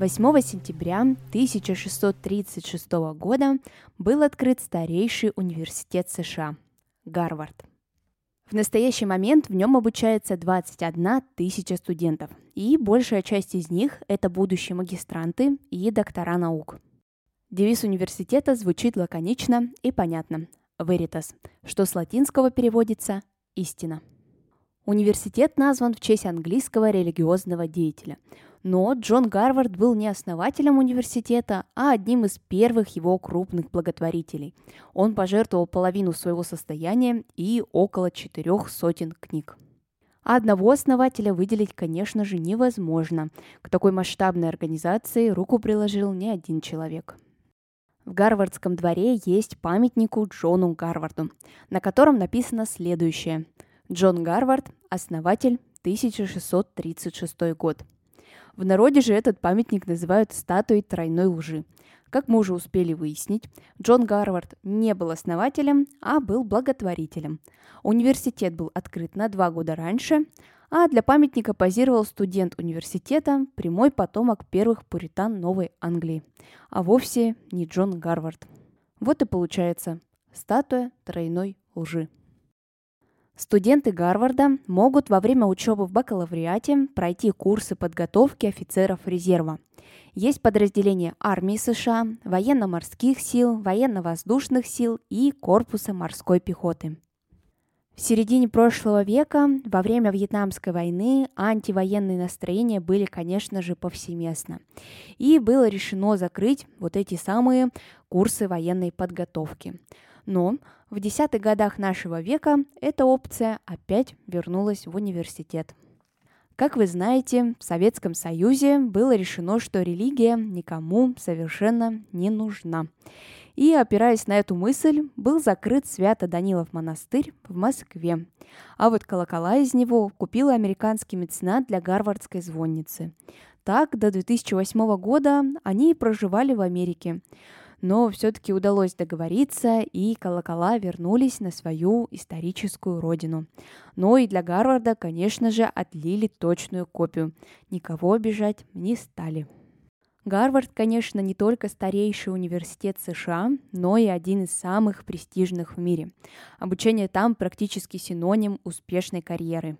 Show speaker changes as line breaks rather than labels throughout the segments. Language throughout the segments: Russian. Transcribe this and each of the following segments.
8 сентября 1636 года был открыт старейший университет США – Гарвард. В настоящий момент в нем обучается 21 тысяча студентов, и большая часть из них – это будущие магистранты и доктора наук. Девиз университета звучит лаконично и понятно – «Veritas», что с латинского переводится «истина». Университет назван в честь английского религиозного деятеля – но Джон Гарвард был не основателем университета, а одним из первых его крупных благотворителей. Он пожертвовал половину своего состояния и около четырех сотен книг. А одного основателя выделить, конечно же, невозможно. К такой масштабной организации руку приложил не один человек. В Гарвардском дворе есть памятнику Джону Гарварду, на котором написано следующее. Джон Гарвард, основатель, 1636 год – в народе же этот памятник называют статуей тройной лжи. Как мы уже успели выяснить, Джон Гарвард не был основателем, а был благотворителем. Университет был открыт на два года раньше, а для памятника позировал студент университета, прямой потомок первых пуритан Новой Англии, а вовсе не Джон Гарвард. Вот и получается статуя тройной лжи. Студенты Гарварда могут во время учебы в бакалавриате пройти курсы подготовки офицеров резерва. Есть подразделения армии США, военно-морских сил, военно-воздушных сил и корпуса морской пехоты. В середине прошлого века, во время Вьетнамской войны, антивоенные настроения были, конечно же, повсеместно. И было решено закрыть вот эти самые курсы военной подготовки. Но в десятых годах нашего века эта опция опять вернулась в университет. Как вы знаете, в Советском Союзе было решено, что религия никому совершенно не нужна. И, опираясь на эту мысль, был закрыт Свято-Данилов монастырь в Москве. А вот колокола из него купил американский меценат для Гарвардской звонницы. Так, до 2008 года они проживали в Америке но все-таки удалось договориться, и колокола вернулись на свою историческую родину. Но и для Гарварда, конечно же, отлили точную копию. Никого обижать не стали. Гарвард, конечно, не только старейший университет США, но и один из самых престижных в мире. Обучение там практически синоним успешной карьеры.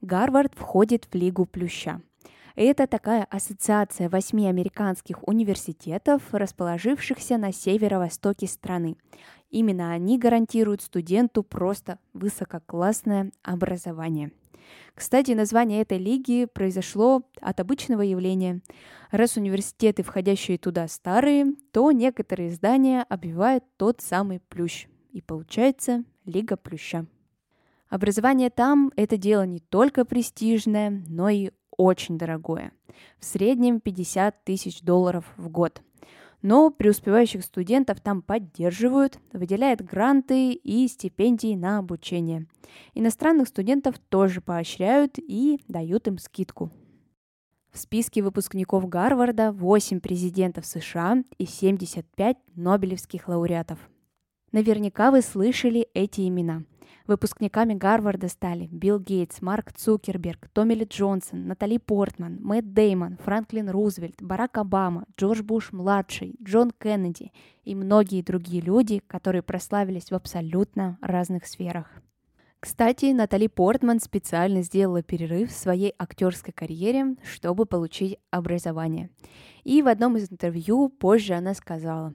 Гарвард входит в Лигу Плюща – это такая ассоциация восьми американских университетов, расположившихся на северо-востоке страны. Именно они гарантируют студенту просто высококлассное образование. Кстати, название этой лиги произошло от обычного явления. Раз университеты, входящие туда, старые, то некоторые здания обвивают тот самый плющ. И получается Лига Плюща. Образование там – это дело не только престижное, но и очень дорогое. В среднем 50 тысяч долларов в год. Но преуспевающих студентов там поддерживают, выделяют гранты и стипендии на обучение. Иностранных студентов тоже поощряют и дают им скидку. В списке выпускников Гарварда 8 президентов США и 75 нобелевских лауреатов. Наверняка вы слышали эти имена. Выпускниками Гарварда стали Билл Гейтс, Марк Цукерберг, Томми Ли Джонсон, Натали Портман, Мэтт Деймон, Франклин Рузвельт, Барак Обама, Джордж Буш-младший, Джон Кеннеди и многие другие люди, которые прославились в абсолютно разных сферах. Кстати, Натали Портман специально сделала перерыв в своей актерской карьере, чтобы получить образование. И в одном из интервью позже она сказала,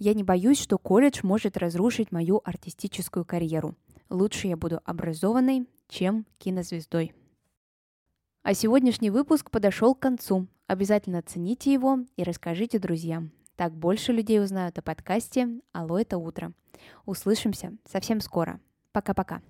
«Я не боюсь, что колледж может разрушить мою артистическую карьеру лучше я буду образованной, чем кинозвездой. А сегодняшний выпуск подошел к концу. Обязательно оцените его и расскажите друзьям. Так больше людей узнают о подкасте «Алло, это утро». Услышимся совсем скоро. Пока-пока.